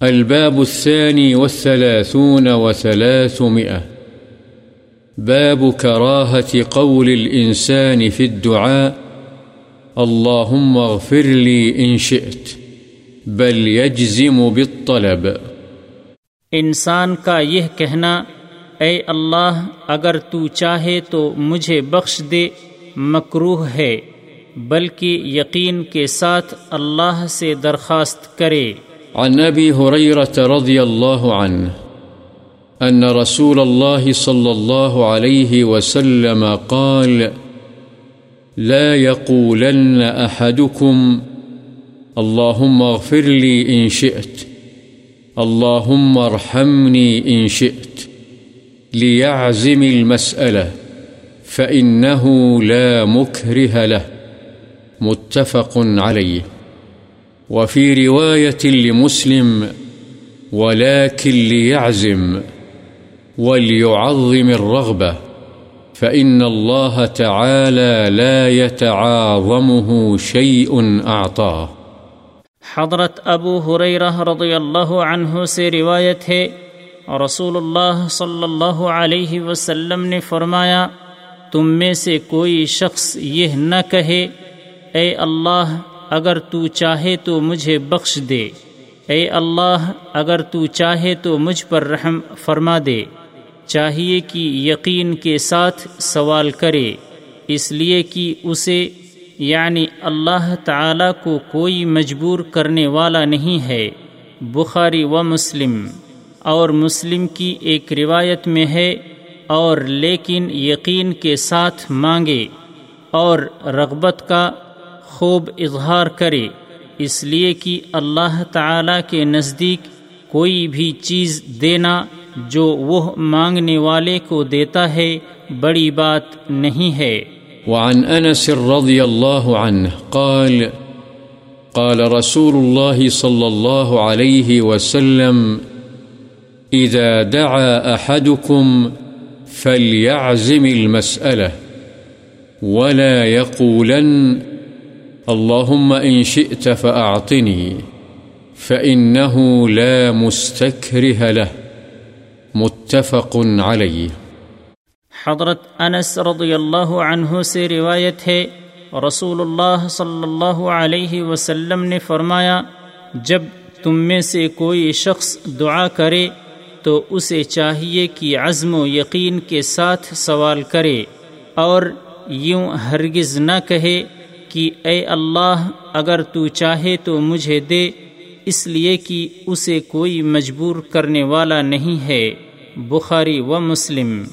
الباب الثاني والثلاثون وثلاثمئة باب كراهة قول الإنسان في الدعاء. اللهم اغفر لي إن شئت، بل يجزم بالطلب. انسان کا یہ کہنا، اے اللہ، اگر تو چاہے تو مجھے بخش دے مکروح ہے، بلکہ یقین کے ساتھ اللہ سے درخواست کرے۔ عن أبي هريرة رضي الله عنه أن رسول الله صلى الله عليه وسلم قال، لا يقولن أحدكم، اللهم اغفر لي إن شئت، اللهم ارحمني إن شئت، ليعزم المسألة، فإنه لا مكره له. متفق عليه. وفي رواية لمسلم، ولكن ليعزم، وليعظم الرغبة، فإن الله تعالى لا يتعاظمه شيء أعطاه. حضرت ابو حریرہ رضی اللہ عنہ سے روایت ہے، رسول اللہ صلی اللہ علیہ وسلم نے فرمایا، تم میں سے کوئی شخص یہ نہ کہے، اے اللہ اگر تو چاہے تو مجھے بخش دے۔ اے اللہ، اگر تو چاہے تو مجھ پر رحم فرما دے۔ چاہیے کہ یقین کے ساتھ سوال کرے۔ اس لیے کہ اسے یعنی اللہ تعالی کو کوئی مجبور کرنے والا نہیں ہے۔ بخاری و مسلم۔ اور مسلم کی ایک روایت میں ہے، اور لیکن یقین کے ساتھ مانگے۔ اور رغبت کا خوب اظہار کرے، اس لیے کہ اللہ تعالی کے نزدیک کوئی بھی چیز دینا جو وہ مانگنے والے کو دیتا ہے بڑی بات نہیں ہے۔ وعن أنس رضي الله عنه قال قال رسول الله صلى الله عليه وسلم إذا دعا أحدكم فليعزم المسألة ولا يقولن اللهم إن شئت فأعطني، فإنه لا مستكره له، متفق عليه. حضرت انس رضی اللہ عنہ سے روایت ہے رسول اللہ صلی اللہ علیہ وسلم نے فرمایا، جب تم میں سے کوئی شخص دعا کرے، تو اسے چاہیے کہ عزم و یقین کے ساتھ سوال کرے، اور یوں ہرگز نہ کہے کہ اے اللہ، اگر تو چاہے تو مجھے دے، اس لیے کہ اسے کوئی مجبور کرنے والا نہیں ہے، بخاری و مسلم۔